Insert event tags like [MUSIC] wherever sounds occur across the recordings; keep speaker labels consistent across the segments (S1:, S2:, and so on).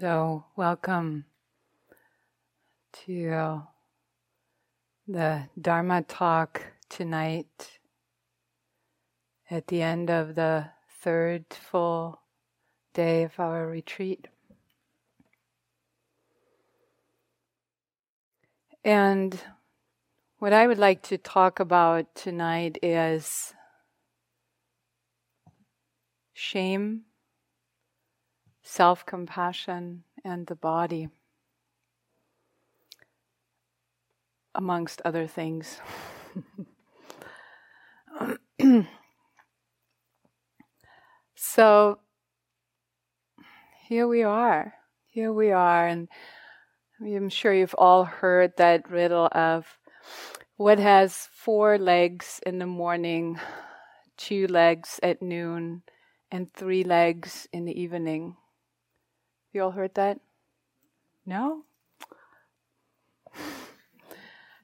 S1: So, welcome to the Dharma talk tonight at the end of the third full day of our retreat. And what I would like to talk about tonight is shame self compassion, and the body, amongst other things. [CLEARS THROAT] so here we are. Here we are. And I'm sure you've all heard that riddle of what has four legs in the morning, two legs at noon, and three legs in the evening. You all heard that? No? [LAUGHS]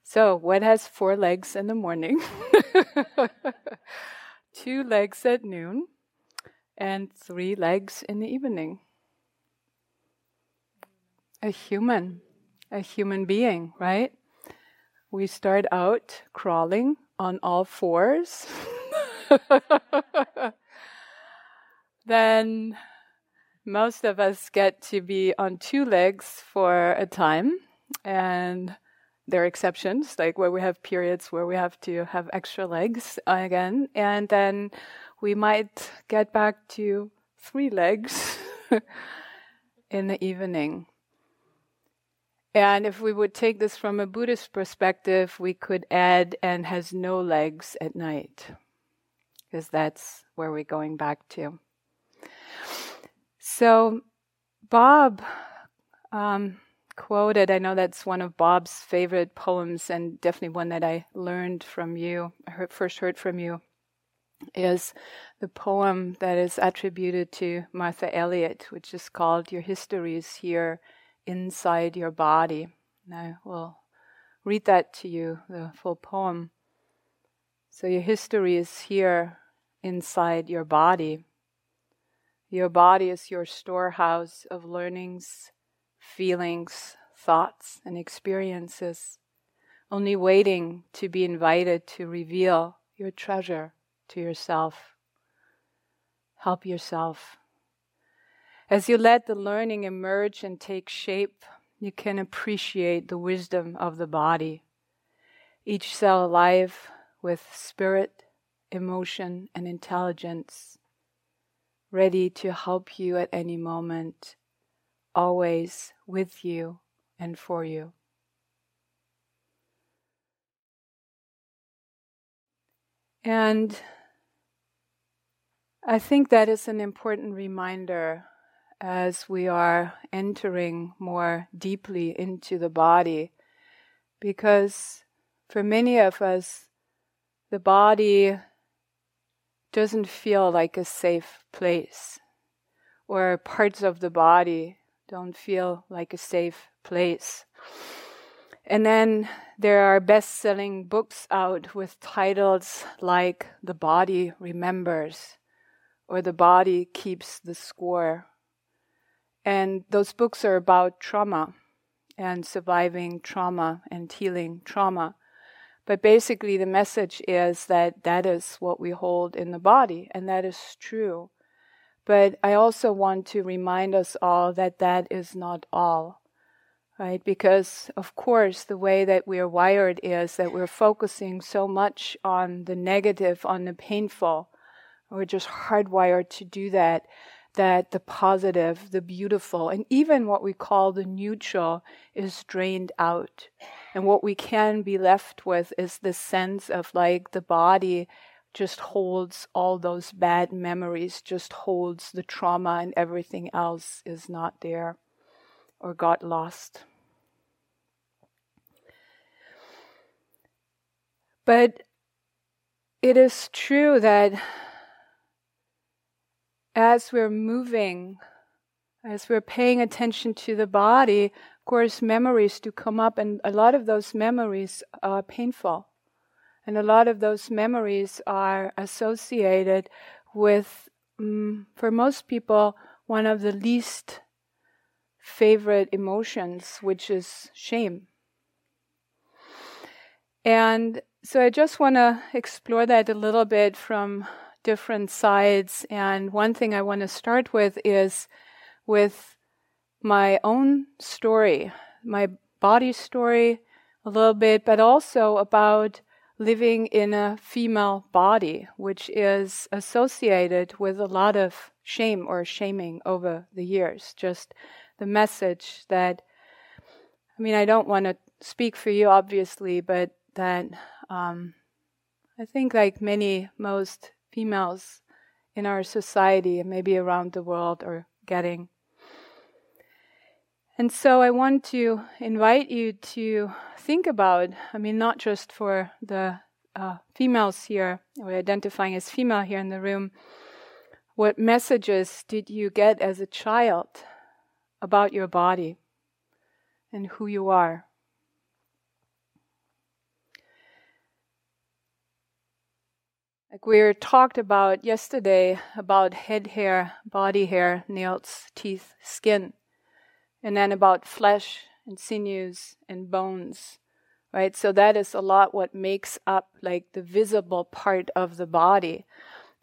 S1: So, what has four legs in the morning, [LAUGHS] two legs at noon, and three legs in the evening? A human, a human being, right? We start out crawling on all fours. [LAUGHS] then most of us get to be on two legs for a time, and there are exceptions, like where we have periods where we have to have extra legs again, and then we might get back to three legs [LAUGHS] in the evening. And if we would take this from a Buddhist perspective, we could add and has no legs at night, because that's where we're going back to. So, Bob um, quoted, I know that's one of Bob's favorite poems, and definitely one that I learned from you, I heard, first heard from you, is the poem that is attributed to Martha Elliott, which is called Your History is Here Inside Your Body. And I will read that to you, the full poem. So, your history is here inside your body. Your body is your storehouse of learnings, feelings, thoughts, and experiences, only waiting to be invited to reveal your treasure to yourself. Help yourself. As you let the learning emerge and take shape, you can appreciate the wisdom of the body, each cell alive with spirit, emotion, and intelligence ready to help you at any moment, always with you and for you. And I think that is an important reminder as we are entering more deeply into the body, because for many of us, the body doesn't feel like a safe place, or parts of the body don't feel like a safe place. And then there are best selling books out with titles like The Body Remembers or The Body Keeps the Score. And those books are about trauma and surviving trauma and healing trauma. But basically, the message is that that is what we hold in the body, and that is true. But I also want to remind us all that that is not all, right? Because, of course, the way that we are wired is that we're focusing so much on the negative, on the painful. We're just hardwired to do that that the positive, the beautiful, and even what we call the neutral is drained out. And what we can be left with is this sense of like the body just holds all those bad memories, just holds the trauma, and everything else is not there or got lost. But it is true that as we're moving, as we're paying attention to the body, course, memories do come up, and a lot of those memories are painful. And a lot of those memories are associated with, um, for most people, one of the least favorite emotions, which is shame. And so I just want to explore that a little bit from different sides. And one thing I want to start with is with my own story, my body story a little bit, but also about living in a female body, which is associated with a lot of shame or shaming over the years. Just the message that, I mean, I don't want to speak for you, obviously, but that um, I think, like many, most females in our society maybe around the world, are getting. And so I want to invite you to think about, I mean, not just for the uh, females here, we're identifying as female here in the room, what messages did you get as a child about your body and who you are? Like we were talked about yesterday about head hair, body hair, nails, teeth, skin and then about flesh and sinews and bones right? So that is a lot what makes up like the visible part of the body.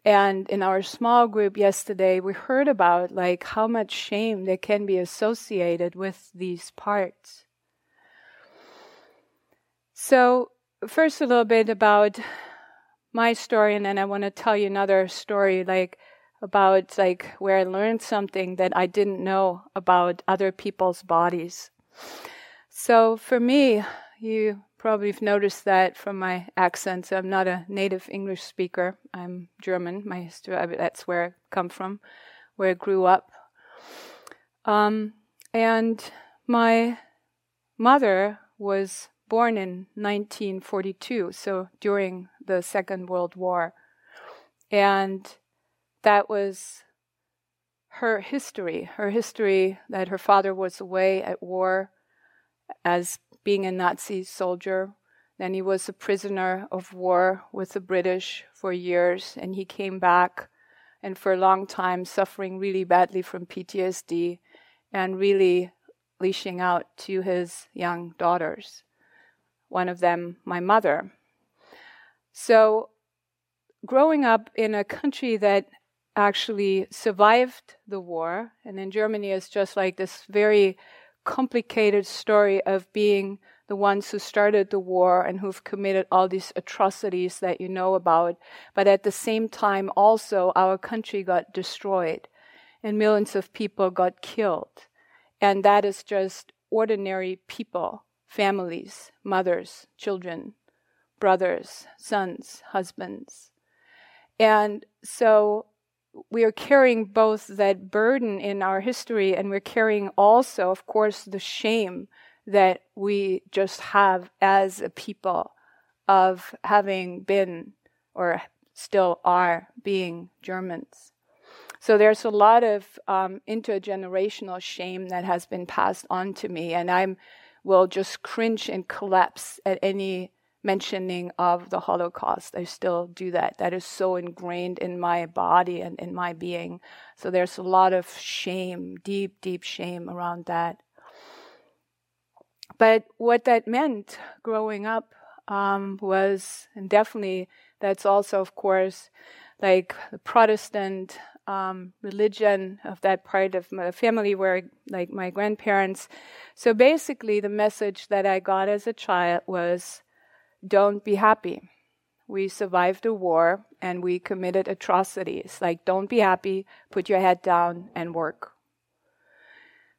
S1: And in our small group yesterday we heard about like how much shame that can be associated with these parts. So first a little bit about my story and then i want to tell you another story like about like where I learned something that I didn't know about other people's bodies. So for me, you probably have noticed that from my accent. I'm not a native English speaker. I'm German. My history, that's where I come from, where I grew up. Um, and my mother was born in 1942, so during the Second World War. And that was her history, her history that her father was away at war as being a Nazi soldier. Then he was a prisoner of war with the British for years, and he came back and for a long time suffering really badly from PTSD and really leashing out to his young daughters, one of them, my mother. So, growing up in a country that actually survived the war. And in Germany, it's just like this very complicated story of being the ones who started the war and who've committed all these atrocities that you know about. But at the same time, also, our country got destroyed and millions of people got killed. And that is just ordinary people, families, mothers, children, brothers, sons, husbands. And so we are carrying both that burden in our history and we're carrying also, of course, the shame that we just have as a people of having been or still are being Germans. So there's a lot of um, intergenerational shame that has been passed on to me, and I will just cringe and collapse at any mentioning of the Holocaust. I still do that. That is so ingrained in my body and in my being. So there's a lot of shame, deep, deep shame around that. But what that meant growing up um, was, and definitely that's also, of course, like the Protestant um, religion of that part of my family where, like, my grandparents. So basically, the message that I got as a child was don't be happy. We survived a war and we committed atrocities. Like, don't be happy, put your head down and work.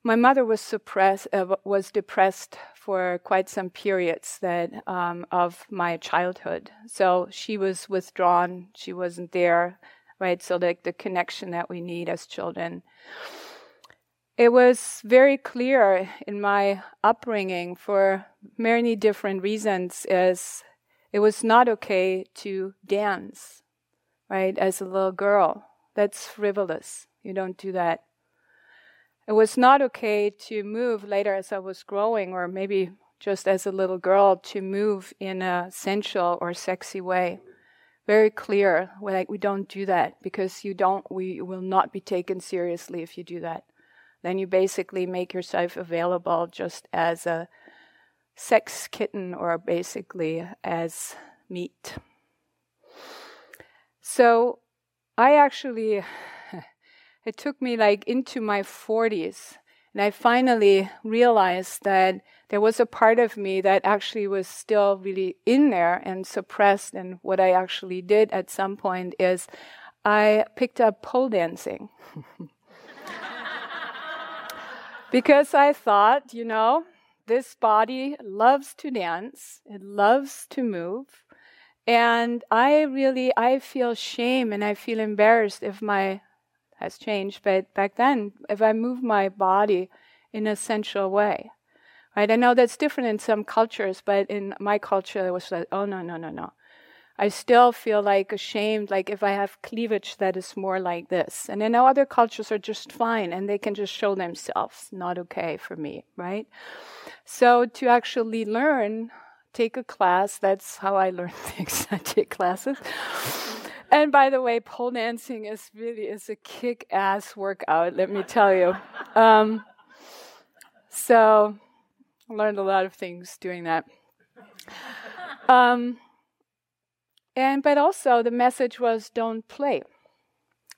S1: My mother was suppressed, uh, was depressed for quite some periods that um, of my childhood. So she was withdrawn. She wasn't there, right? So like the connection that we need as children. It was very clear in my upbringing for many different reasons is it was not okay to dance, right, as a little girl. That's frivolous. You don't do that. It was not okay to move later as I was growing, or maybe just as a little girl, to move in a sensual or sexy way. Very clear, like we don't do that because you don't, we will not be taken seriously if you do that. Then you basically make yourself available just as a sex kitten or basically as meat. So I actually, [LAUGHS] it took me like into my 40s and I finally realized that there was a part of me that actually was still really in there and suppressed. And what I actually did at some point is I picked up pole dancing. [LAUGHS] because I thought, you know, this body loves to dance, it loves to move. And I really, I feel shame and I feel embarrassed if my, has changed, but back then, if I move my body in a sensual way. Right? I know that's different in some cultures, but in my culture, it was like, oh, no, no, no, no. I still feel like ashamed, like if I have cleavage that is more like this. And I know other cultures are just fine and they can just show themselves. Not okay for me, right? So to actually learn, take a class, that's how I learn things. I take classes. And by the way, pole dancing is really is a kick-ass workout, let me tell you. Um, so I learned a lot of things doing that. Um, and but also the message was don't play.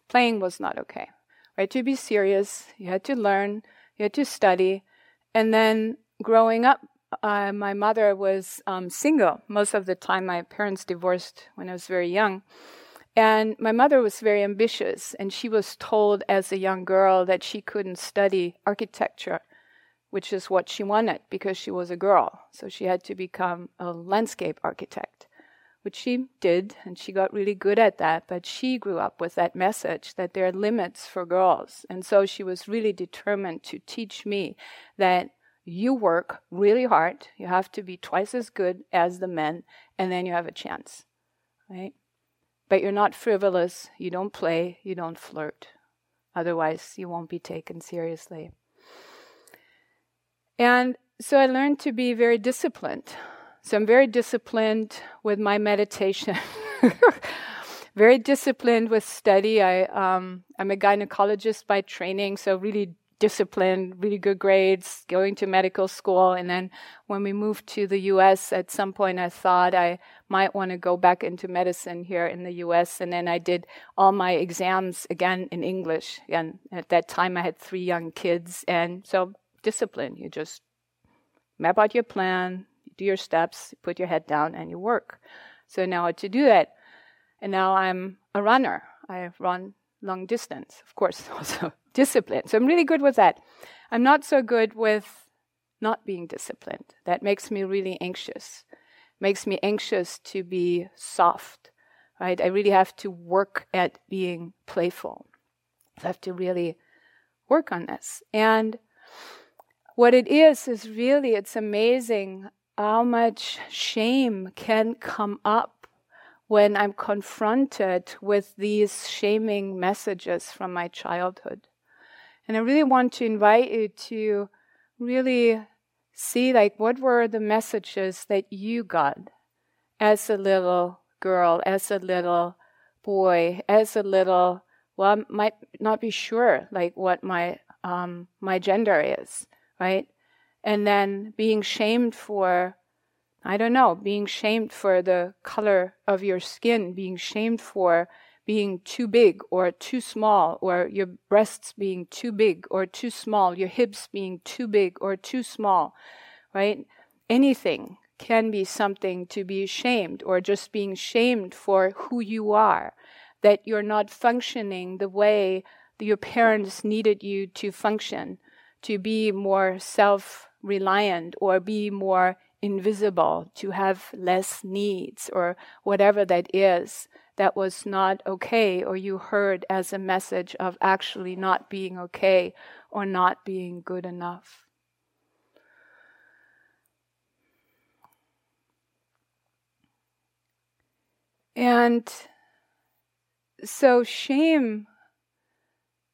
S1: Playing was not okay. Right? To be serious, you had to learn, you had to study, and then growing up, uh, my mother was um, single most of the time. My parents divorced when I was very young. And my mother was very ambitious, and she was told as a young girl that she couldn't study architecture, which is what she wanted because she was a girl. So she had to become a landscape architect which she did, and she got really good at that. But she grew up with that message that there are limits for girls. And so she was really determined to teach me that you work really hard, you have to be twice as good as the men, and then you have a chance, right? But you're not frivolous, you don't play, you don't flirt. Otherwise, you won't be taken seriously. And so I learned to be very disciplined. So I'm very disciplined with my meditation. [LAUGHS] very disciplined with study. I um, I'm a gynecologist by training, so really disciplined, really good grades, going to medical school. And then when we moved to the US, at some point I thought I might want to go back into medicine here in the US. And then I did all my exams again in English. And at that time I had three young kids. And so discipline, you just map out your plan, do your steps, put your head down, and you work. So now to do that, and now I'm a runner. I run long distance, of course, [LAUGHS] also discipline. So I'm really good with that. I'm not so good with not being disciplined. That makes me really anxious. Makes me anxious to be soft, right? I really have to work at being playful. I have to really work on this. And what it is is really it's amazing how much shame can come up when I'm confronted with these shaming messages from my childhood. And I really want to invite you to really see like what were the messages that you got as a little girl, as a little boy, as a little well, I might not be sure like what my um, my gender is, right? And then being shamed for I don't know, being shamed for the color of your skin, being shamed for being too big or too small, or your breasts being too big or too small, your hips being too big or too small, right? Anything can be something to be shamed, or just being shamed for who you are, that you're not functioning the way your parents needed you to function, to be more self reliant or be more invisible, to have less needs or whatever that is that was not okay or you heard as a message of actually not being okay or not being good enough. And so shame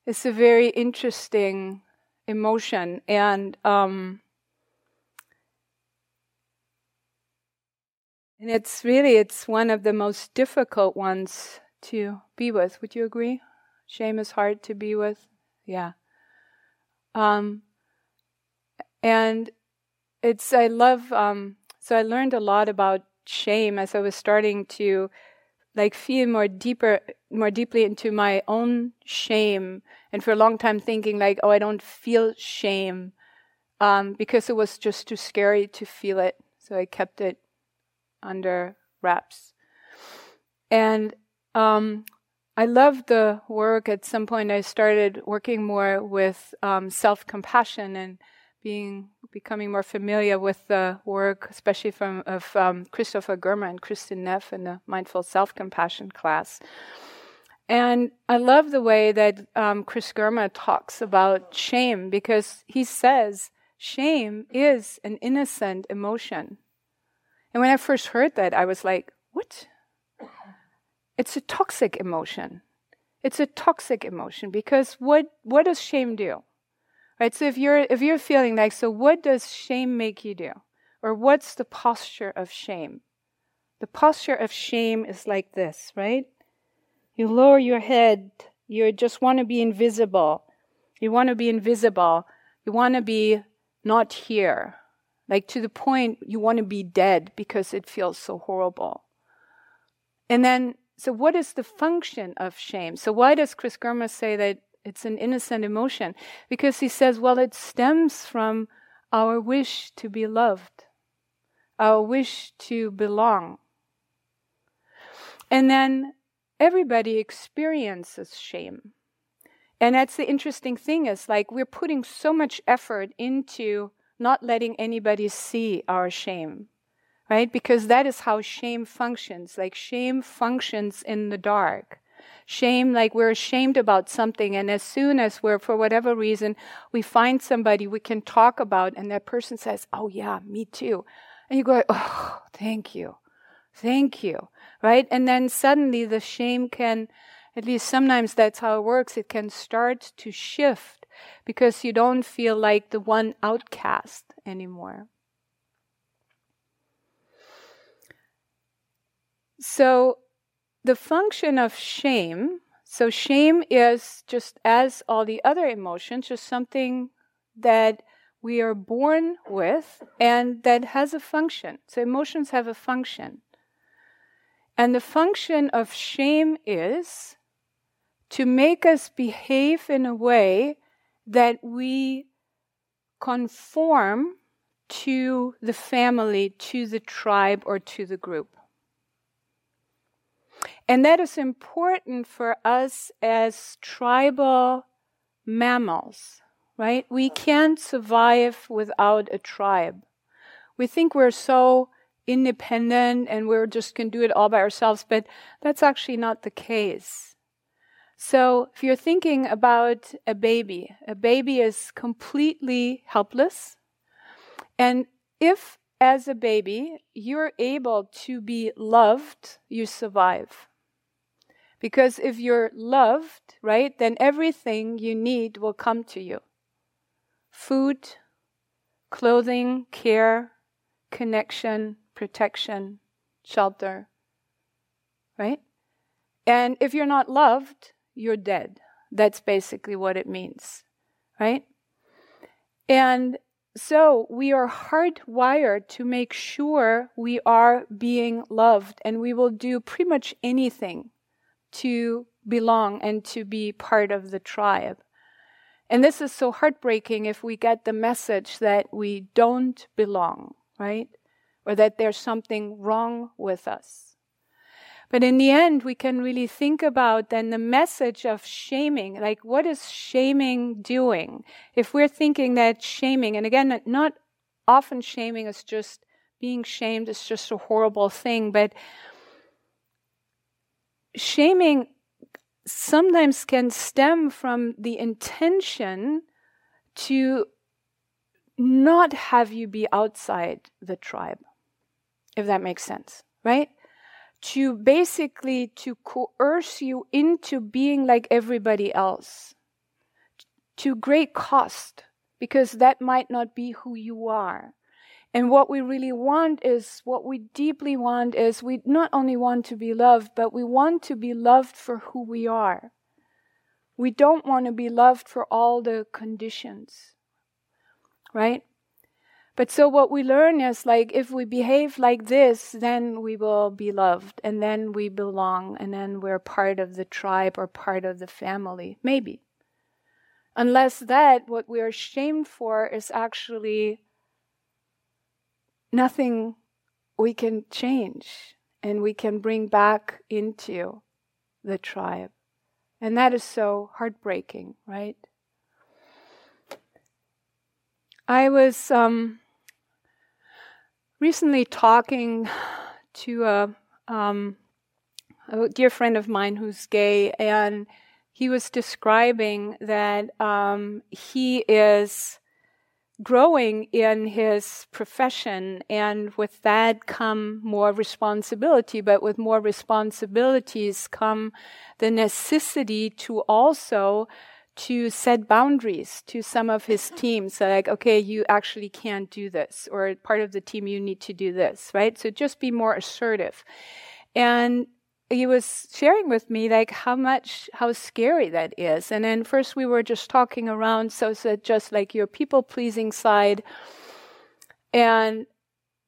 S1: is a very interesting emotion and um, And it's really it's one of the most difficult ones to be with. Would you agree? Shame is hard to be with. Yeah. Um, and it's, I love, um, so I learned a lot about shame as I was starting to like feel more deeper, more deeply into my own shame. And for a long time thinking like, oh, I don't feel shame. Um, because it was just too scary to feel it. So I kept it under wraps. And um, I love the work. At some point, I started working more with um, self compassion and being becoming more familiar with the work, especially from of um, Christopher Germer and Kristin Neff in the Mindful Self Compassion class. And I love the way that um, Chris Germer talks about shame because he says shame is an innocent emotion. And when I first heard that, I was like, what? It's a toxic emotion. It's a toxic emotion because what, what does shame do? Right? So if you're, if you're feeling like, so what does shame make you do? Or what's the posture of shame? The posture of shame is like this, right? You lower your head. You just want to be invisible. You want to be invisible. You want to be not here. Like to the point you want to be dead because it feels so horrible. And then so, what is the function of shame? So, why does Chris Germer say that it's an innocent emotion? Because he says, well, it stems from our wish to be loved, our wish to belong. And then everybody experiences shame. And that's the interesting thing is like we're putting so much effort into not letting anybody see our shame right? Because that is how shame functions. Like shame functions in the dark. Shame, like we're ashamed about something, and as soon as we're, for whatever reason, we find somebody we can talk about, and that person says, Oh, yeah, me too. And you go, Oh, thank you. Thank you. Right? And then suddenly the shame can, at least sometimes that's how it works, it can start to shift because you don't feel like the one outcast anymore. So, the function of shame so, shame is just as all the other emotions, just something that we are born with and that has a function. So, emotions have a function. And the function of shame is to make us behave in a way that we conform to the family, to the tribe, or to the group. And that is important for us as tribal mammals, right? We can't survive without a tribe. We think we're so independent and we're just can do it all by ourselves, but that's actually not the case. So if you're thinking about a baby, a baby is completely helpless. And if as a baby, you're able to be loved, you survive. Because if you're loved, right, then everything you need will come to you food, clothing, care, connection, protection, shelter, right? And if you're not loved, you're dead. That's basically what it means, right? And so we are hardwired to make sure we are being loved, and we will do pretty much anything to belong and to be part of the tribe. And this is so heartbreaking if we get the message that we don't belong, right? Or that there's something wrong with us. But in the end, we can really think about then the message of shaming. Like, what is shaming doing? If we're thinking that shaming, and again, not often shaming is just being shamed is just a horrible thing, but shaming sometimes can stem from the intention to not have you be outside the tribe, if that makes sense, right? To basically to coerce you into being like everybody else. To great cost because that might not be who you are. And what we really want is what we deeply want is we not only want to be loved but we want to be loved for who we are. We don't want to be loved for all the conditions, right? But so what we learn is like if we behave like this, then we will be loved and then we belong and then we're part of the tribe or part of the family. Maybe. Unless that, what we are shamed for is actually nothing we can change and we can bring back into the tribe. And that is so heartbreaking, right? I was um, recently talking to a, um, a dear friend of mine who's gay, and he was describing that um, he is growing in his profession, and with that come more responsibility. But with more responsibilities come the necessity to also to set boundaries to some of his teams. So like, okay, you actually can't do this, or part of the team, you need to do this, right? So just be more assertive. And he was sharing with me like how much how scary that is and then first we were just talking around so it's just like your people pleasing side and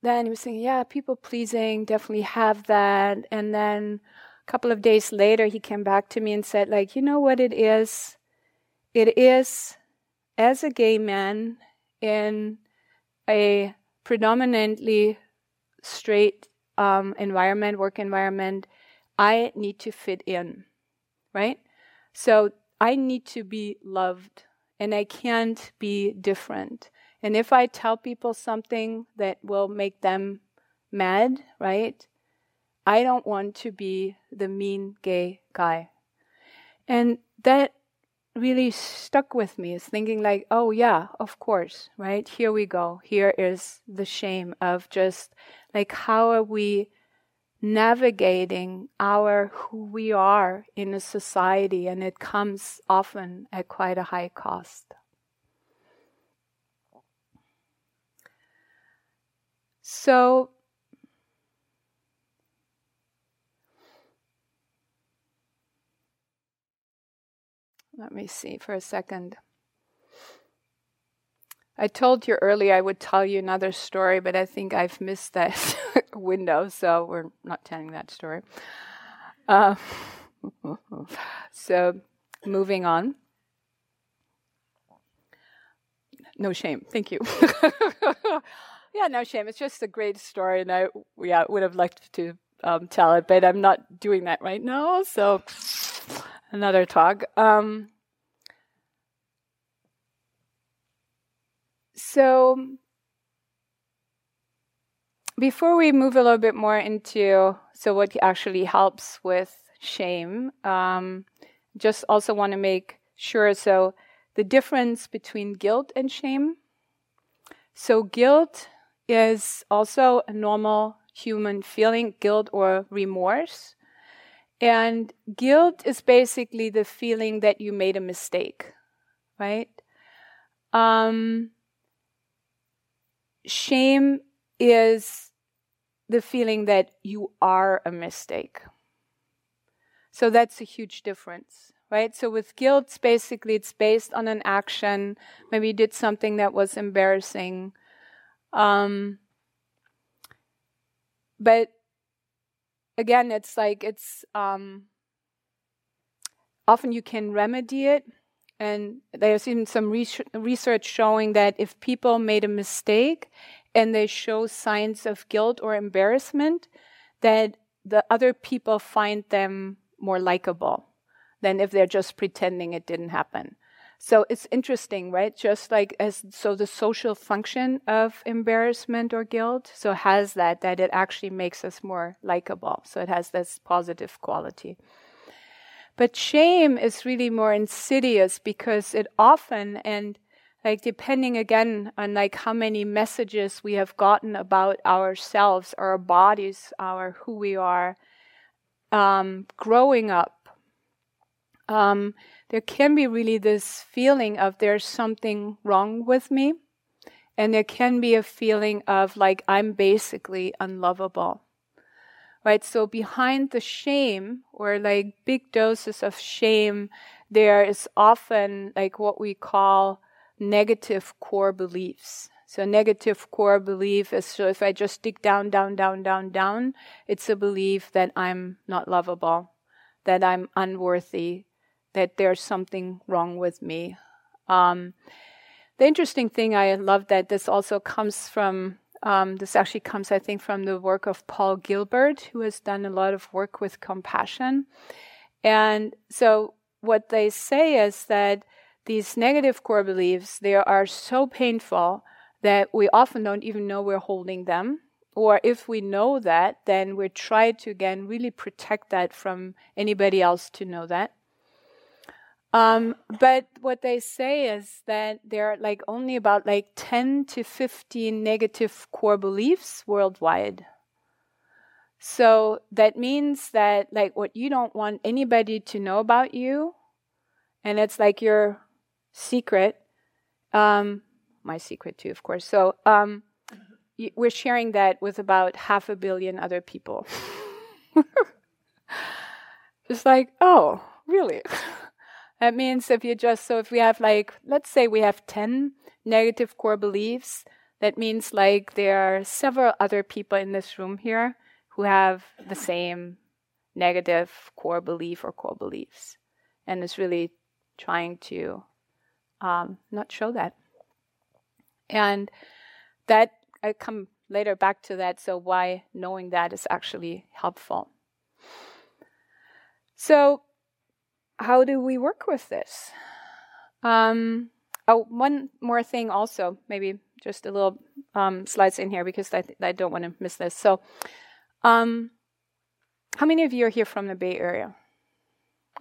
S1: then he was saying yeah people pleasing definitely have that and then a couple of days later he came back to me and said like you know what it is it is as a gay man in a predominantly straight um, environment, work environment, I need to fit in, right? So I need to be loved and I can't be different. And if I tell people something that will make them mad, right? I don't want to be the mean gay guy. And that really stuck with me is thinking like oh yeah of course right? Here we go. Here is the shame of just like how are we navigating our who we are in a society and it comes often at quite a high cost. So Let me see for a second. I told you earlier I would tell you another story, but I think I've missed that [LAUGHS] window, so we're not telling that story. Uh, [LAUGHS] so, moving on. No shame. Thank you. [LAUGHS] yeah, no shame. It's just a great story, and I yeah would have liked to um, tell it, but I'm not doing that right now. So another talk. Um, so, before we move a little bit more into so what actually helps with shame, um, just also want to make sure. So, the difference between guilt and shame. So, guilt is also a normal human feeling, guilt or remorse. And guilt is basically the feeling that you made a mistake, right? Um, shame is the feeling that you are a mistake. So that's a huge difference, right? So with guilt, basically it's based on an action. Maybe you did something that was embarrassing. Um, but again, it's like it's um, often you can remedy it. And there's even some research showing that if people made a mistake and they show signs of guilt or embarrassment, that the other people find them more likable than if they're just pretending it didn't happen. So it's interesting, right? Just like as so the social function of embarrassment or guilt so has that that it actually makes us more likable. So it has this positive quality. But shame is really more insidious because it often and like depending again on like how many messages we have gotten about ourselves, our bodies, our who we are, um, growing up. Um, there can be really this feeling of there's something wrong with me. And there can be a feeling of like I'm basically unlovable. right? So behind the shame or like big doses of shame, there is often like what we call negative core beliefs. So negative core belief is so if I just dig down, down, down, down, down, it's a belief that I'm not lovable, that I'm unworthy, that there's something wrong with me. Um, the interesting thing, I love that this also comes from um, this actually comes, I think, from the work of Paul Gilbert, who has done a lot of work with compassion. And so, what they say is that these negative core beliefs they are so painful that we often don't even know we're holding them. Or if we know that, then we try to again really protect that from anybody else to know that. Um, but what they say is that there are like only about like 10 to 15 negative core beliefs worldwide. So that means that like what you don't want anybody to know about you, and it's like your secret, um, my secret too, of course. So um, y- we're sharing that with about half a billion other people. [LAUGHS] it's like, oh, really? [LAUGHS] That means if you just, so if we have like, let's say we have 10 negative core beliefs, that means like there are several other people in this room here who have the same negative core belief or core beliefs. And it's really trying to um, not show that. And that, I come later back to that, so why knowing that is actually helpful. So, how do we work with this? Um, oh, one more thing also, maybe just a little um, slides in here because I, th- I don't want to miss this. So, um, how many of you are here from the Bay Area?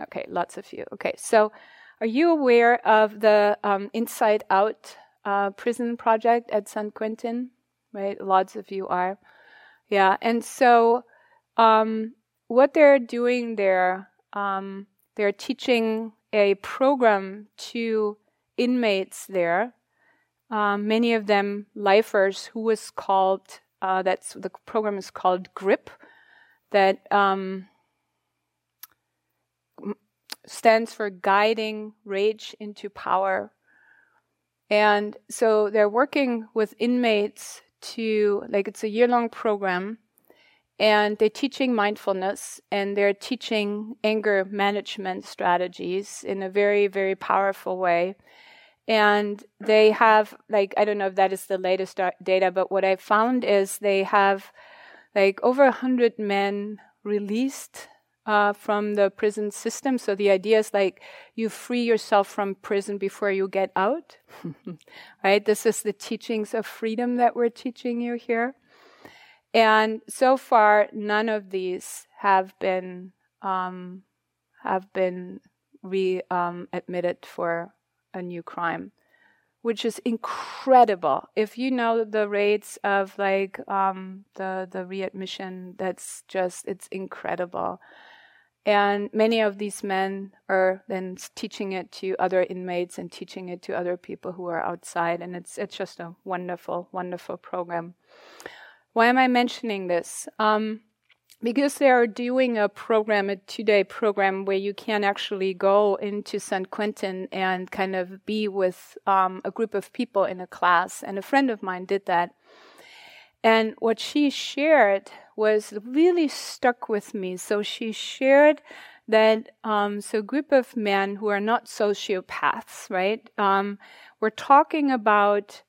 S1: Okay, lots of you. Okay, so are you aware of the um, Inside Out uh, prison project at San Quentin? Right, lots of you are. Yeah, and so um, what they're doing there um, they're teaching a program to inmates there. Um, many of them lifers, who was called uh, that's the program is called GRIP, that um, stands for Guiding Rage into Power. And so they're working with inmates to like it's a year long program and they're teaching mindfulness and they're teaching anger management strategies in a very, very powerful way. And they have, like, I don't know if that is the latest data, but what I found is they have like over 100 men released uh, from the prison system. So the idea is like you free yourself from prison before you get out. [LAUGHS] right? This is the teachings of freedom that we're teaching you here. And so far, none of these have been um, have been re um, for a new crime, which is incredible. If you know the rates of like um, the the readmission, that's just it's incredible. And many of these men are then teaching it to other inmates and teaching it to other people who are outside, and it's it's just a wonderful, wonderful program. Why am I mentioning this? Um, because they are doing a program, a two day program, where you can actually go into San Quentin and kind of be with um, a group of people in a class. And a friend of mine did that. And what she shared was really stuck with me. So she shared that um, so a group of men who are not sociopaths, right? Um, we're talking about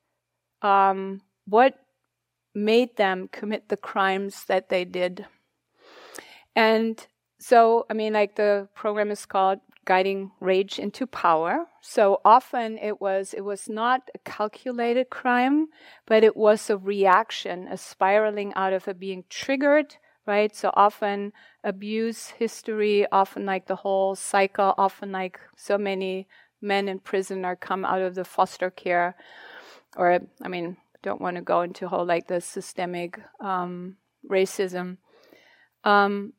S1: um, what made them commit the crimes that they did. And so, I mean, like the program is called guiding rage into power. So often it was it was not a calculated crime, but it was a reaction, a spiraling out of a being triggered, right? So often abuse history, often like the whole cycle, often like so many men in prison are come out of the foster care or I mean don't want to go into whole like the systemic um, racism. Um,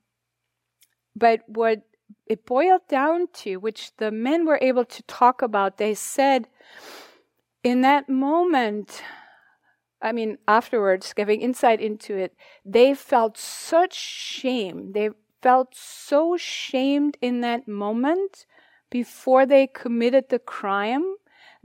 S1: but what it boiled down to, which the men were able to talk about, they said, in that moment, I mean, afterwards, giving insight into it, they felt such shame. They felt so shamed in that moment before they committed the crime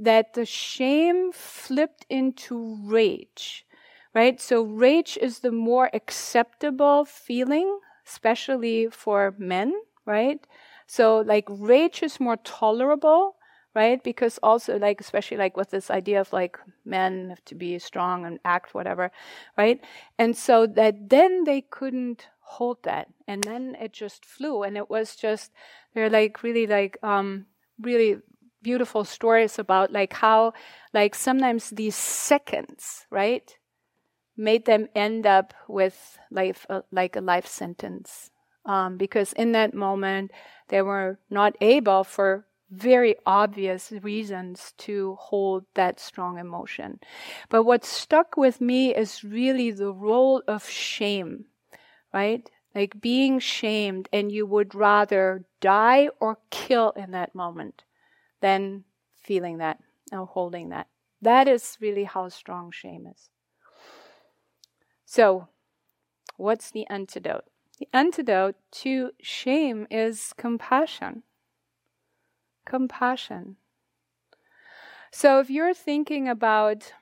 S1: that the shame flipped into rage, right? So, rage is the more acceptable feeling, especially for men, right? So, like, rage is more tolerable right? Because also, like, especially like with this idea of like men have to be strong and act whatever, right? And so that then they couldn't hold that, and then it just flew, and it was just they're like really like um really beautiful stories about like how like sometimes these seconds, right? made them end up with life uh, like a life sentence um, because in that moment they were not able for very obvious reasons to hold that strong emotion. But what stuck with me is really the role of shame, right? Like being shamed, and you would rather die or kill in that moment than feeling that or holding that. That is really how strong shame is. So, what's the antidote? The antidote to shame is compassion compassion. So if you're thinking about,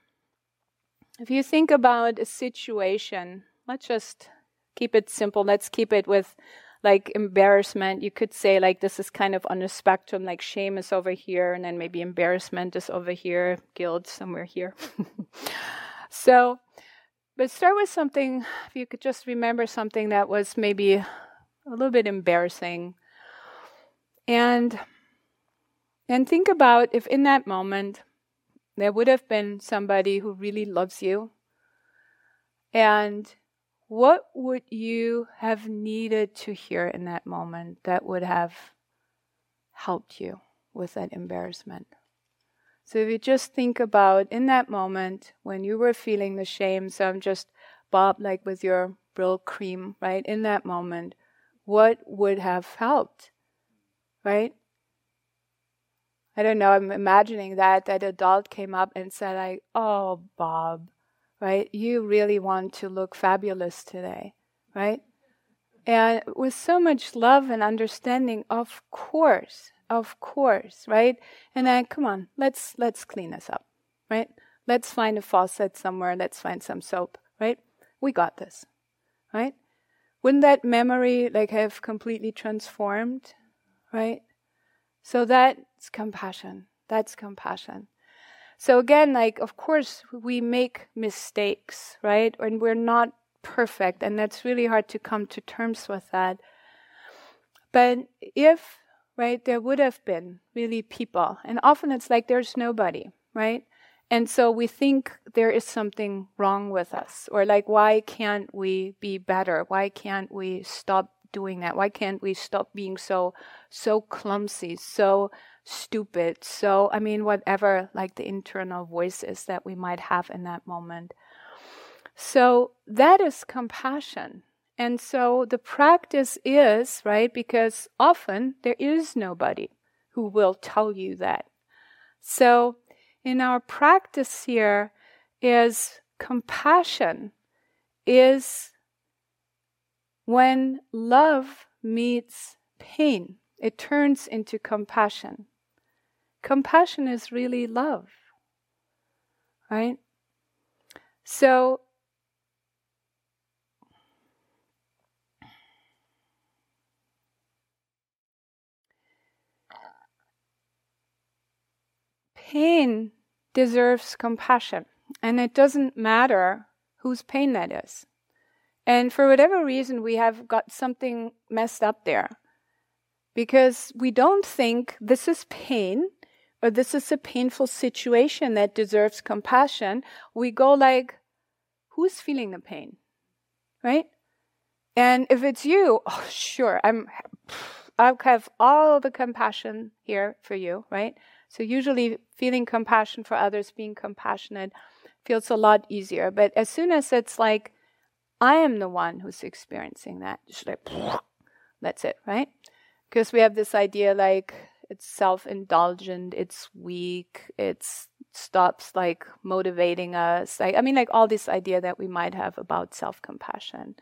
S1: if you think about a situation, let's just keep it simple. Let's keep it with like embarrassment. You could say like this is kind of on a spectrum, like shame is over here, and then maybe embarrassment is over here, guilt somewhere here. [LAUGHS] so, but start with something, if you could just remember something that was maybe a little bit embarrassing. And and think about if in that moment there would have been somebody who really loves you. And what would you have needed to hear in that moment that would have helped you with that embarrassment? So if you just think about in that moment when you were feeling the shame, so I'm just bob like with your Brylcreem, right? In that moment, what would have helped? Right? I don't know, I'm imagining that that adult came up and said like, "Oh, Bob, right? You really want to look fabulous today." Right? And with so much love and understanding, of course, of course, right? And then come on, let's let's clean this up, right? Let's find a faucet somewhere, let's find some soap, right? We got this. Right? Wouldn't that memory like have completely transformed, right? So that's compassion. That's compassion. So again, like, of course, we make mistakes, right? And we're not perfect, and that's really hard to come to terms with that. But if, right, there would have been really people, and often it's like there's nobody, right? And so we think there is something wrong with us, or like, why can't we be better? Why can't we stop doing that? Why can't we stop being so so clumsy, so stupid, so I mean whatever like the internal voices that we might have in that moment. So that is compassion. And so the practice is, right, because often there is nobody who will tell you that. So in our practice here is compassion is when love meets pain, it turns into compassion. Compassion is really love, right? So, pain deserves compassion, and it doesn't matter whose pain that is. And for whatever reason, we have got something messed up there because we don't think this is pain or this is a painful situation that deserves compassion. We go like, who's feeling the pain? Right? And if it's you, [LAUGHS] oh, sure, I'm, [SIGHS] I have all the compassion here for you, right? So usually feeling compassion for others, being compassionate feels a lot easier. But as soon as it's like, I am the one who's experiencing that. Just like, [SNIFFS] that's it, right? Because we have this idea like it's self indulgent, it's weak, it's stops like motivating us. Like I mean, like all this idea that we might have about self compassion.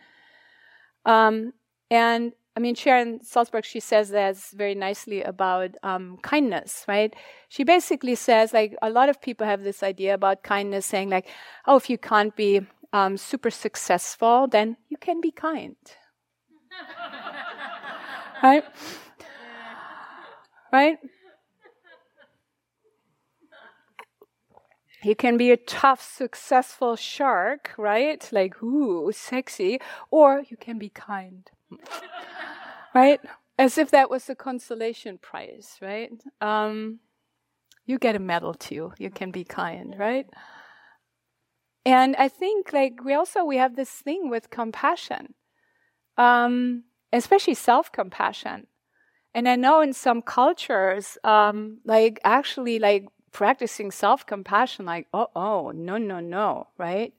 S1: Um, and I mean, Sharon Salzberg, she says that very nicely about um, kindness, right? She basically says, like, a lot of people have this idea about kindness, saying, like, oh, if you can't be um, super successful, then you can be kind. [LAUGHS] right? Right? You can be a tough, successful shark, right? Like, ooh, sexy. Or you can be kind. right? As if that was a consolation prize, right? Um, you get a medal too. You can be kind, right? And I think like we also we have this thing with compassion, um, especially self-compassion. And I know in some cultures, um, like actually like practicing self-compassion, like oh oh no no no, right?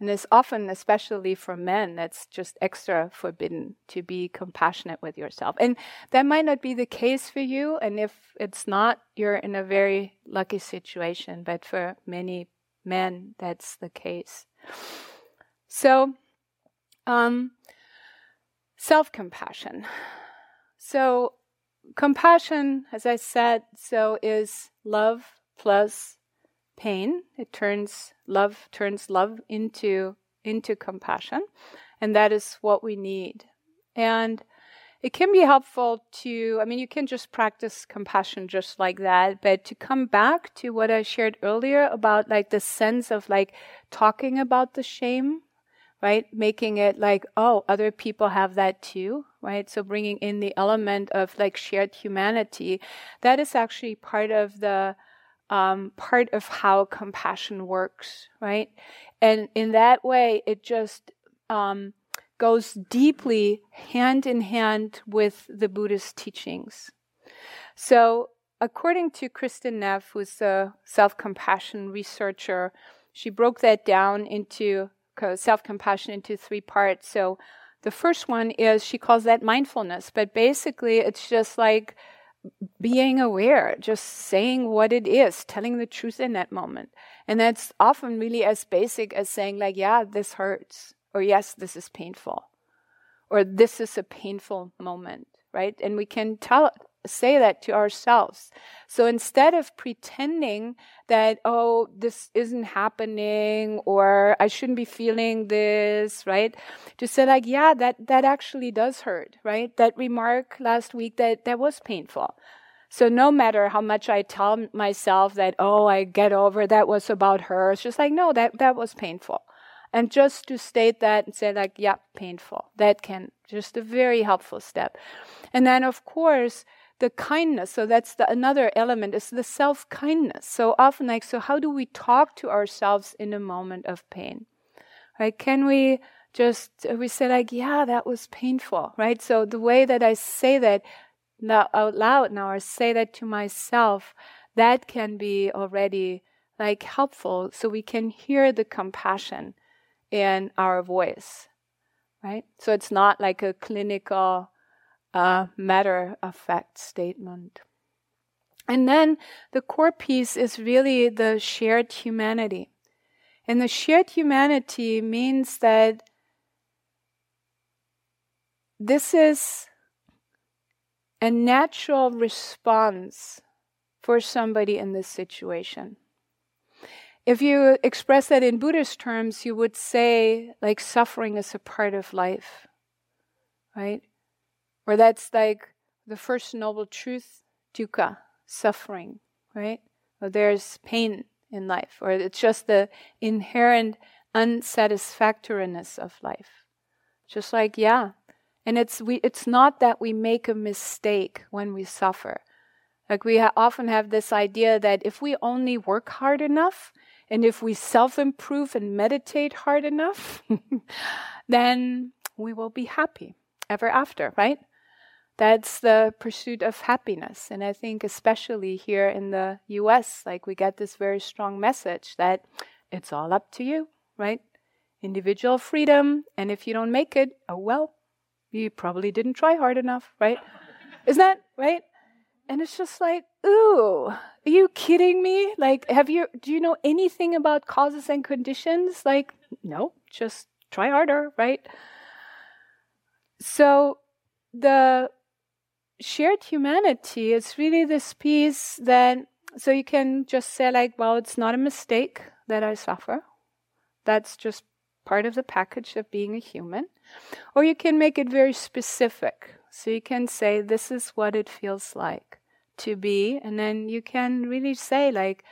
S1: And it's often, especially for men, that's just extra forbidden to be compassionate with yourself. And that might not be the case for you. And if it's not, you're in a very lucky situation. But for many men, that's the case. So, um, self compassion. So, compassion, as I said, so is love plus pain. It turns love turns love into into compassion, and that is what we need. And it can be helpful to, I mean, you can just practice compassion just like that, but to come back to what I shared earlier about like the sense of like talking about the shame, right? Making it like, oh, other people have that too, right? So bringing in the element of like shared humanity, that is actually part of the, um, part of how compassion works, right? And in that way, it just um, goes deeply hand in hand with the Buddhist teachings. So, according to Kristin Neff, who's a self compassion researcher, she broke that down into Uh, self compassion into three parts. So, the first one is she calls that mindfulness, but basically, it's just like being aware, just saying what it is, telling the truth in that moment. And that's often really as basic as saying, like, yeah, this hurts, or yes, this is painful, or this is a painful moment, right? And we can tell, say that to ourselves. So instead of pretending that, oh, this isn't happening or I shouldn't be feeling this, right? To say like, yeah, that, that actually does hurt, right? That remark last week that, that was painful. So no matter how much I tell myself that, oh, I get over that was about her, it's just like, no, that, that was painful. And just to state that and say like, yeah, painful. That can just a very helpful step. And then of course, the kindness. So that's the another element is the self kindness so often like so how do we talk to ourselves in a moment of pain? Right? Can we just we say like yeah that was painful right? So the way that i say that now out loud now or say that to myself that can be already like helpful so we can hear the compassion in our voice right? So it's not like a clinical a matter of fact statement. And then the core piece is really the shared humanity. And the shared humanity means that this is a natural response for somebody in this situation. If you express that in Buddhist terms, you would say, like, suffering is a part of life, right? Or that's like the first noble truth, dukkha, suffering, right? Or there's pain in life, or it's just the inherent unsatisfactoriness of life. Just like, yeah. And it's we it's not that we make a mistake when we suffer. Like we ha- often have this idea that if we only work hard enough and if we self improve and meditate hard enough, [LAUGHS] then we will be happy ever after, right? That's the pursuit of happiness. And I think, especially here in the US, like we get this very strong message that it's all up to you, right? Individual freedom. And if you don't make it, oh well, you probably didn't try hard enough, right? Isn't that right? and it's just like, ooh, are you kidding me? Like, have you, do you know anything about causes and conditions? Like, no, just try harder, right? So the shared humanity is really this piece that, so you can just say, like, well, it's not a mistake that I suffer. That's just part of the package of being a human. Or you can make it very specific. So you can say, this is what it feels like to be. And then you can really say, like,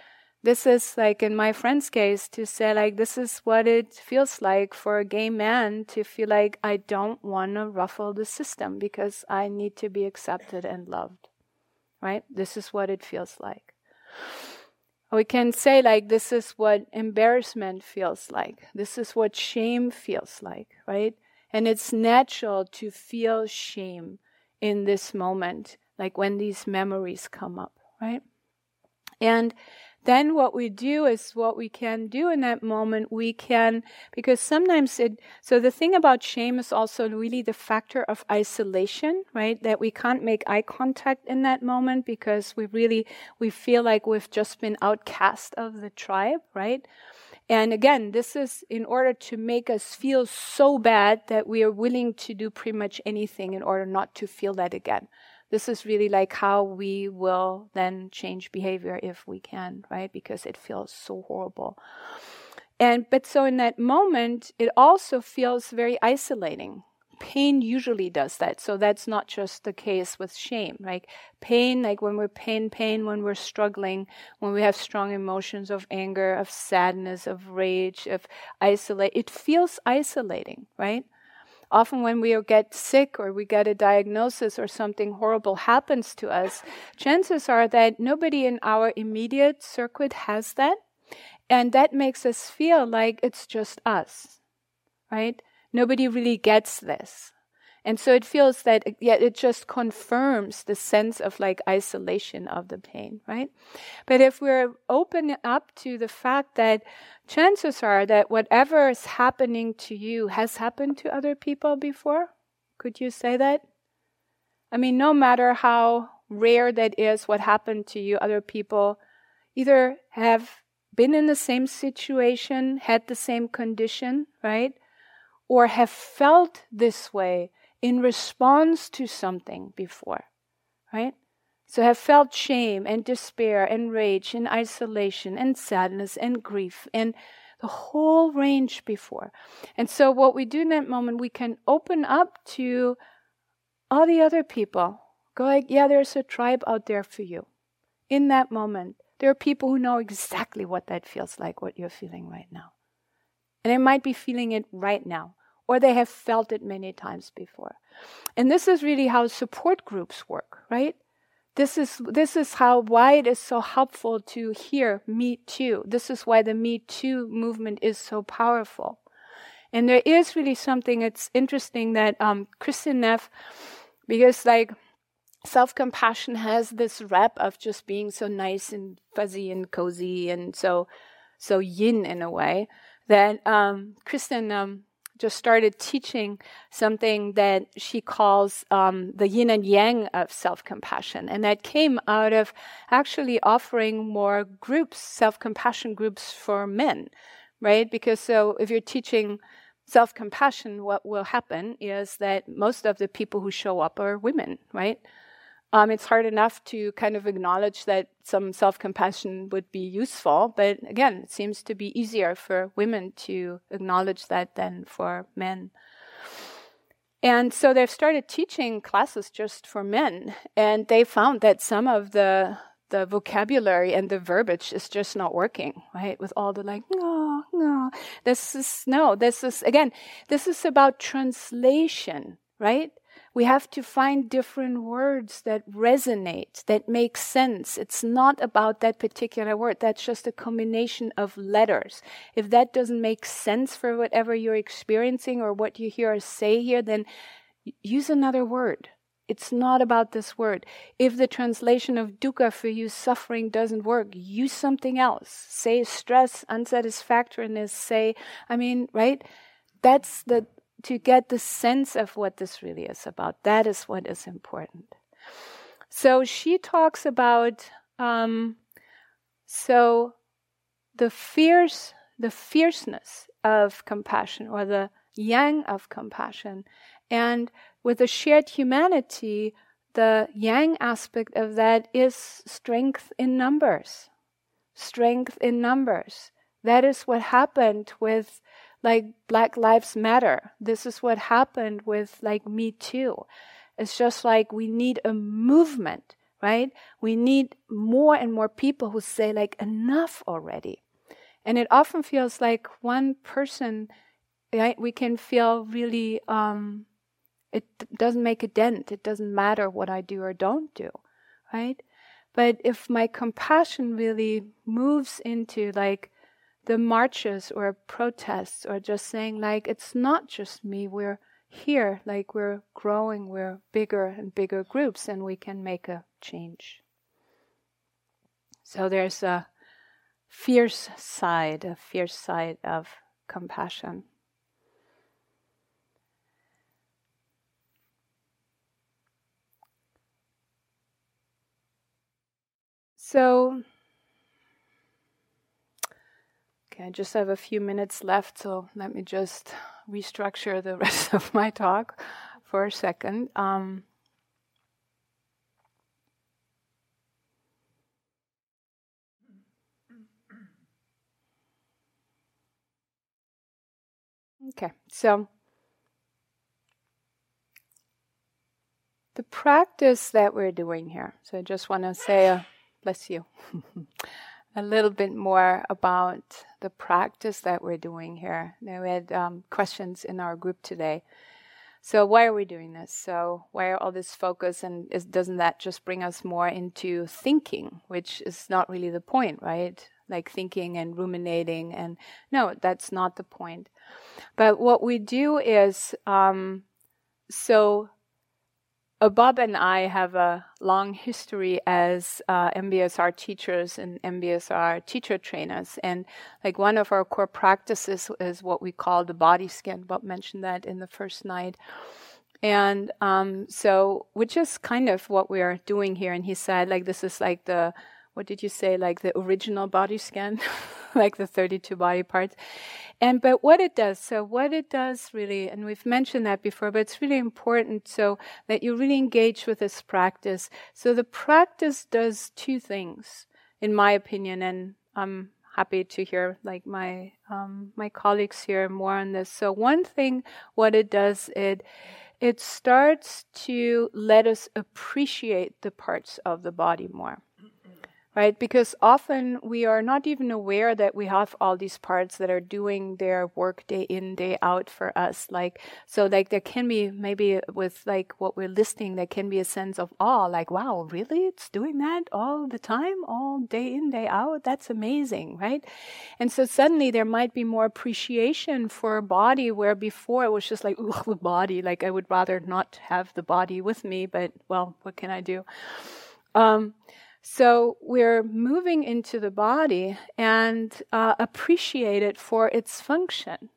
S1: this is like in my friend's case to say like this is what it feels like for a gay man to feel like I don't want to ruffle the system because I need to be accepted and loved. Right? This is what it feels like. We can say like this is what embarrassment feels like. This is what shame feels like, right? And it's natural to feel shame in this moment, like when these memories come up, right? And then what we do is what we can do in that moment we can because sometimes it so the thing about shame is also really the factor of isolation right? That we can't make eye contact in that moment because we really we feel like we've just been outcast of the tribe right? And again this is in order to make us feel so bad that we are willing to do pretty much anything in order not to feel that again this is really like how we will then change behavior if we can, right? Because it feels so horrible. And but so in that moment, it also feels very isolating. Pain usually does that. So that's not just the case with shame. Like pain, like when we're pain, pain, when we're struggling, when we have strong emotions of anger, of sadness, of rage, of isolate, it feels isolating, right? Often when we get sick or we get a diagnosis or something horrible happens to us, chances are that nobody in our immediate circuit has that. And that makes us feel like it's just us, right? Nobody really gets this. And so it feels that, yeah, it just confirms the sense of like isolation of the pain, right? But if we're open up to the fact that chances are that whatever is happening to you has happened to other people before, could you say that? I mean, no matter how rare that is, what happened to you, other people either have been in the same situation, had the same condition, right? Or have felt this way in response to something before, right? So have felt shame and despair and rage and isolation and sadness and grief and the whole range before. And so what we do in that moment, we can open up to all the other people. Go like, yeah, there's a tribe out there for you. In that moment, there are people who know exactly what that feels like, what you're feeling right now. And they might be feeling it right now or they have felt it many times before. And this is really how support groups work, right? This is this is how why it is so helpful to hear Me Too. This is why the Me Too movement is so powerful. And there is really something. It's interesting that um, Kristin Neff, because like self compassion has this rep of just being so nice and fuzzy and cozy and so so yin in a way that um, Kristin um, just started teaching something that she calls um, the yin and yang of self compassion. And that came out of actually offering more groups, self compassion groups for men, right? Because so if you're teaching self compassion, what will happen is that most of the people who show up are women, right? Um, it's hard enough to kind of acknowledge that some self compassion would be useful, but again, it seems to be easier for women to acknowledge that than for men. And so they've started teaching classes just for men, and they found that some of the the vocabulary and the verbiage is just not working, right? With all the like, no, no, this is no, this is again, this is about translation, right? We have to find different words that resonate, that make sense. It's not about that particular word. That's just a combination of letters. If that doesn't make sense for whatever you're experiencing or what you hear us say here, then use another word. It's not about this word. If the translation of dukkha for you, suffering, doesn't work, use something else. Say stress, unsatisfactoriness, say, I mean, right? That's the, to get the sense of what this really is about. That is what is important. so she talks about um, so the fierce, the fierceness of compassion, or the yang of compassion, and with the shared humanity, the yang aspect of that is strength in numbers. Strength in numbers. That is what happened with like Black Lives Matter. This is what happened with like Me Too. It's just like we need a movement, right? We need more and more people who say like enough already. And it often feels like one person, right? We can feel really um, it doesn't make a dent. It doesn't matter what I do or don't do, right? But if my compassion really moves into like the marches or protests or just saying like it's not just me, we're here, like we're growing, we're bigger and bigger groups and we can make a change. So there's a fierce side, a fierce side of compassion. So, okay, I just have a few minutes left, so let me just restructure the [LAUGHS] rest of my talk for a second. Um, okay, so the practice that we're doing here. So I just want to say a bless you, [LAUGHS] a little bit more about the practice that we're doing here. Now, we had um, questions in our group today. So, why are we doing this? So, why all this focus, and is, doesn't that just bring us more into thinking, which is not really the point, right? Like thinking and ruminating, and no, that's not the point. But what we do is, um, so uh, Bob and I have a long history as uh, MBSR teachers and MBSR teacher trainers. And like one of our core practices is what we call the body scan. Bob mentioned that in the first night. And um, so, which is kind of what we are doing here. And he said, like, this is like the what did you say, like the original body scan, [LAUGHS] like the 32 body parts. And, but what it does, so what it does really, and we've mentioned that before, but it's really important so that you really engage with this practice. So the practice does two things, in my opinion, and I'm happy to hear like my, um, my colleagues here more on this. So one thing, what it does, it, it starts to let us appreciate the parts of the body more right? Because often we are not even aware that we have all these parts that are doing their work day in, day out for us. Like, so like there can be maybe with like what we're listening, there can be a sense of awe, like, wow, really? It's doing that all the time, all day in, day out? That's amazing, right? And so suddenly there might be more appreciation for a body where before it was just like, ooh, the body, like I would rather not have the body with me, but well, what can I do? Um, so we're moving into the body and uh, appreciate it for its function.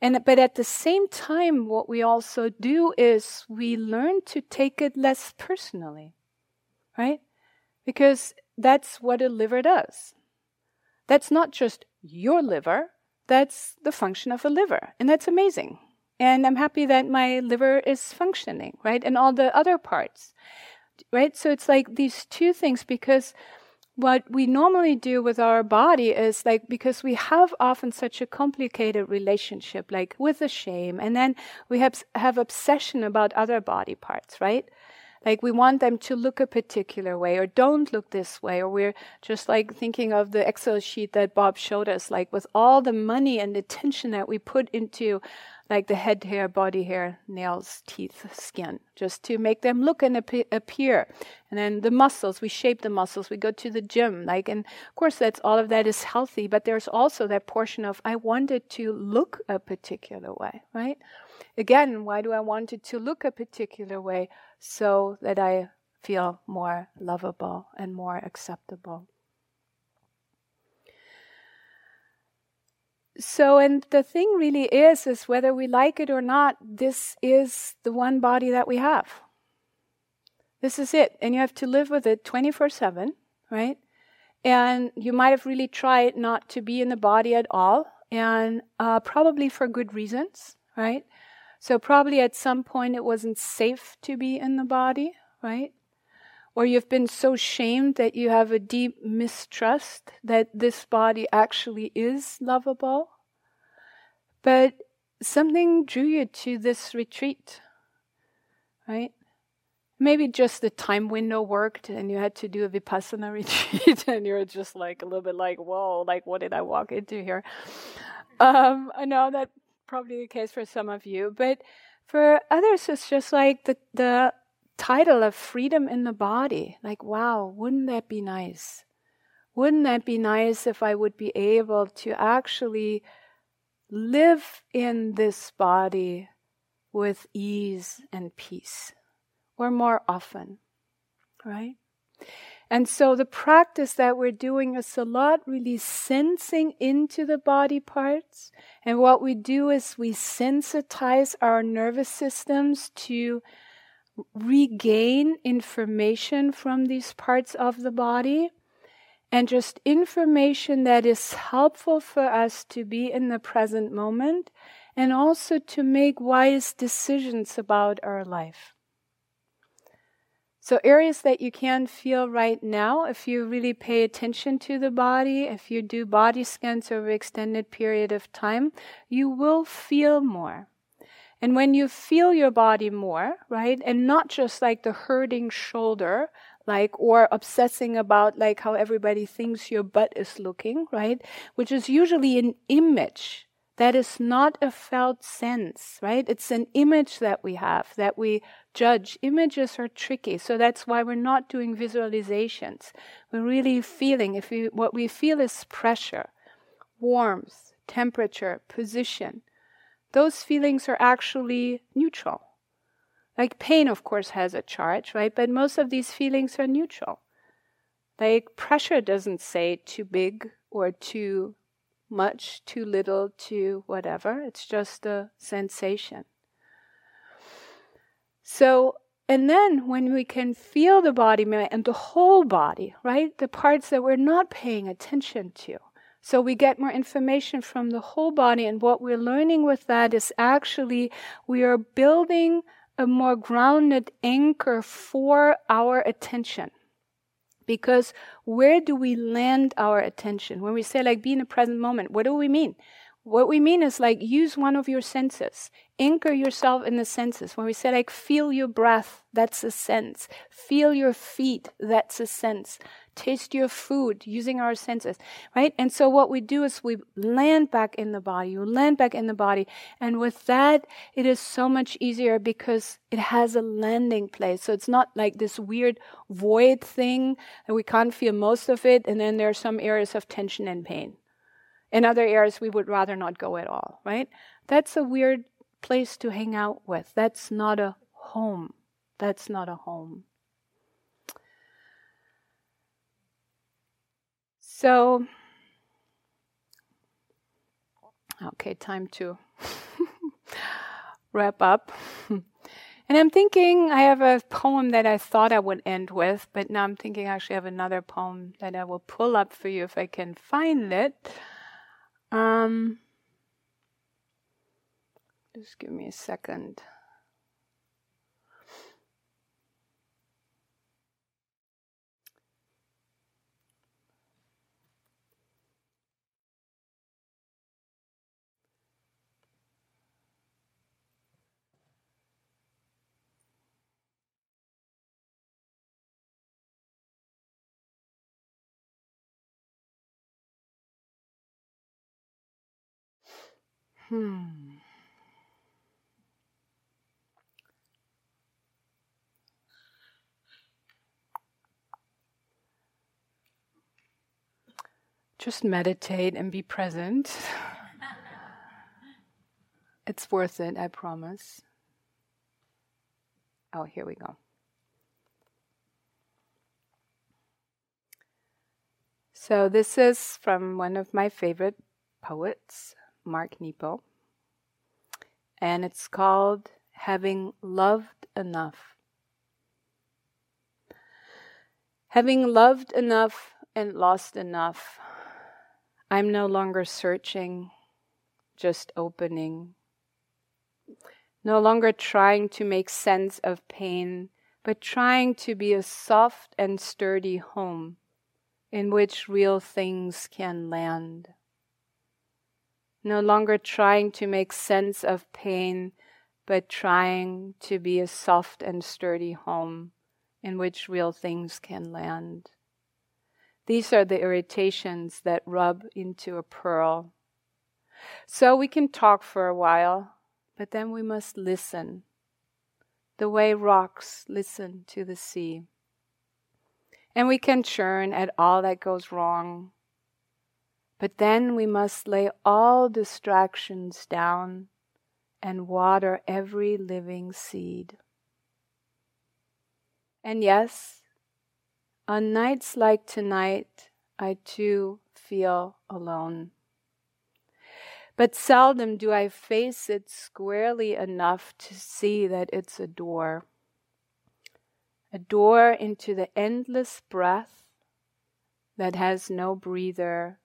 S1: And but at the same time, what we also do is we learn to take it less personally, right? Because that's what a liver does. That's not just your liver, that's the function of a liver. And that's amazing. And I'm happy that my liver is functioning, right? And all the other parts right? So it's like these two things because what we normally do with our body is like because we have often such a complicated relationship like with the shame and then we have have obsession about other body parts right like we want them to look a particular way or don't look this way or we're just like thinking of the excel sheet that bob showed us like with all the money and attention that we put into like the head hair, body hair, nails, teeth, skin, just to make them look and appear. And then the muscles, we shape the muscles, we go to the gym, like, and of course, that's all of that is healthy, but there's also that portion of I wanted to look a particular way, right? Again, why do I want it to look a particular way? So that I feel more lovable and more acceptable. So, and the thing really is, is whether we like it or not, this is the one body that we have. This is it. And you have to live with it 24 7, right? And you might have really tried not to be in the body at all, and uh, probably for good reasons, right? So, probably at some point it wasn't safe to be in the body, right? Or you've been so shamed that you have a deep mistrust that this body actually is lovable. But something drew you to this retreat, right? Maybe just the time window worked and you had to do a vipassana [LAUGHS] retreat and you're just like a little bit like, whoa, like what did I walk into here? Um, I know that probably the case for some of you, but for others, it's just like the, the title of freedom in the body. Like, wow, wouldn't that be nice? Wouldn't that be nice if I would be able to actually live in this body with ease and peace, or more often, right? And so the practice that we're doing is a lot really sensing into the body parts. And what we do is we sensitize our nervous systems to regain information from these parts of the body and just information that is helpful for us to be in the present moment and also to make wise decisions about our life. So, areas that you can feel right now, if you really pay attention to the body, if you do body scans over extended period of time, you will feel more. And when you feel your body more, right, and not just like the hurting shoulder, like or obsessing about like how everybody thinks your butt is looking right which is usually an image that is not a felt sense right it's an image that we have that we judge images are tricky so that's why we're not doing visualizations we're really feeling if we what we feel is pressure warmth temperature position those feelings are actually neutral like pain, of course, has a charge, right? But most of these feelings are neutral. Like pressure doesn't say too big or too much, too little, too whatever. It's just a sensation. So, and then when we can feel the body and the whole body, right? The parts that we're not paying attention to. So we get more information from the whole body. And what we're learning with that is actually we are building a more grounded anchor for our attention. Because where do we land our attention? When we say, like, be in the present moment, what do we mean? What we mean is like use one of your senses. Anchor yourself in the senses. When we say like feel your breath, that's a sense. Feel your feet, that's a sense. Taste your food using our senses, right? And so what we do is we land back in the body. You land back in the body. And with that, it is so much easier because it has a landing place. So it's not like this weird void thing and we can't feel most of it. And then there are some areas of tension and pain. In other areas, we would rather not go at all, right? That's a weird place to hang out with. That's not a home. That's not a home. So, okay, time to [LAUGHS] wrap up. And I'm thinking I have a poem that I thought I would end with, but now I'm thinking I actually have another poem that I will pull up for you if I can find it. Um, just give me a second. Hmm. Just meditate and be present. [LAUGHS] it's worth it, I promise. Oh, here we go. So, this is from one of my favorite poets, Mark Nepo. And it's called Having Loved Enough. Having loved enough and lost enough, I'm no longer searching, just opening. No longer trying to make sense of pain, but trying to be a soft and sturdy home in which real things can land. No longer trying to make sense of pain, but trying to be a soft and sturdy home in which real things can land. These are the irritations that rub into a pearl. So we can talk for a while, but then we must listen, the way rocks listen to the sea. And we can churn at all that goes wrong, but then we must lay all distractions down and water every living seed. And yes, on nights like tonight, I too feel alone. But seldom do I face it squarely enough to see that it's a door. A door into the endless breath that has no breather,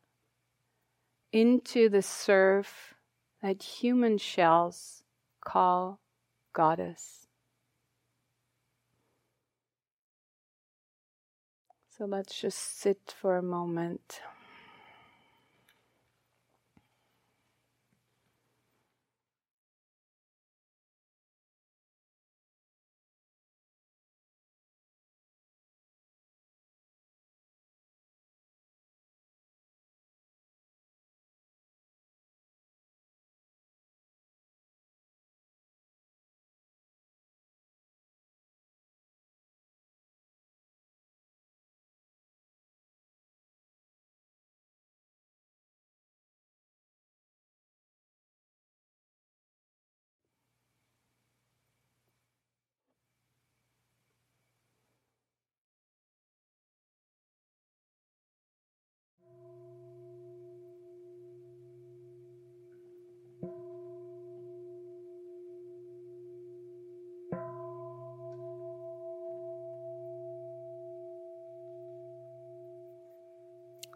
S1: into the surf that human shells call goddess. So let's just sit for a moment.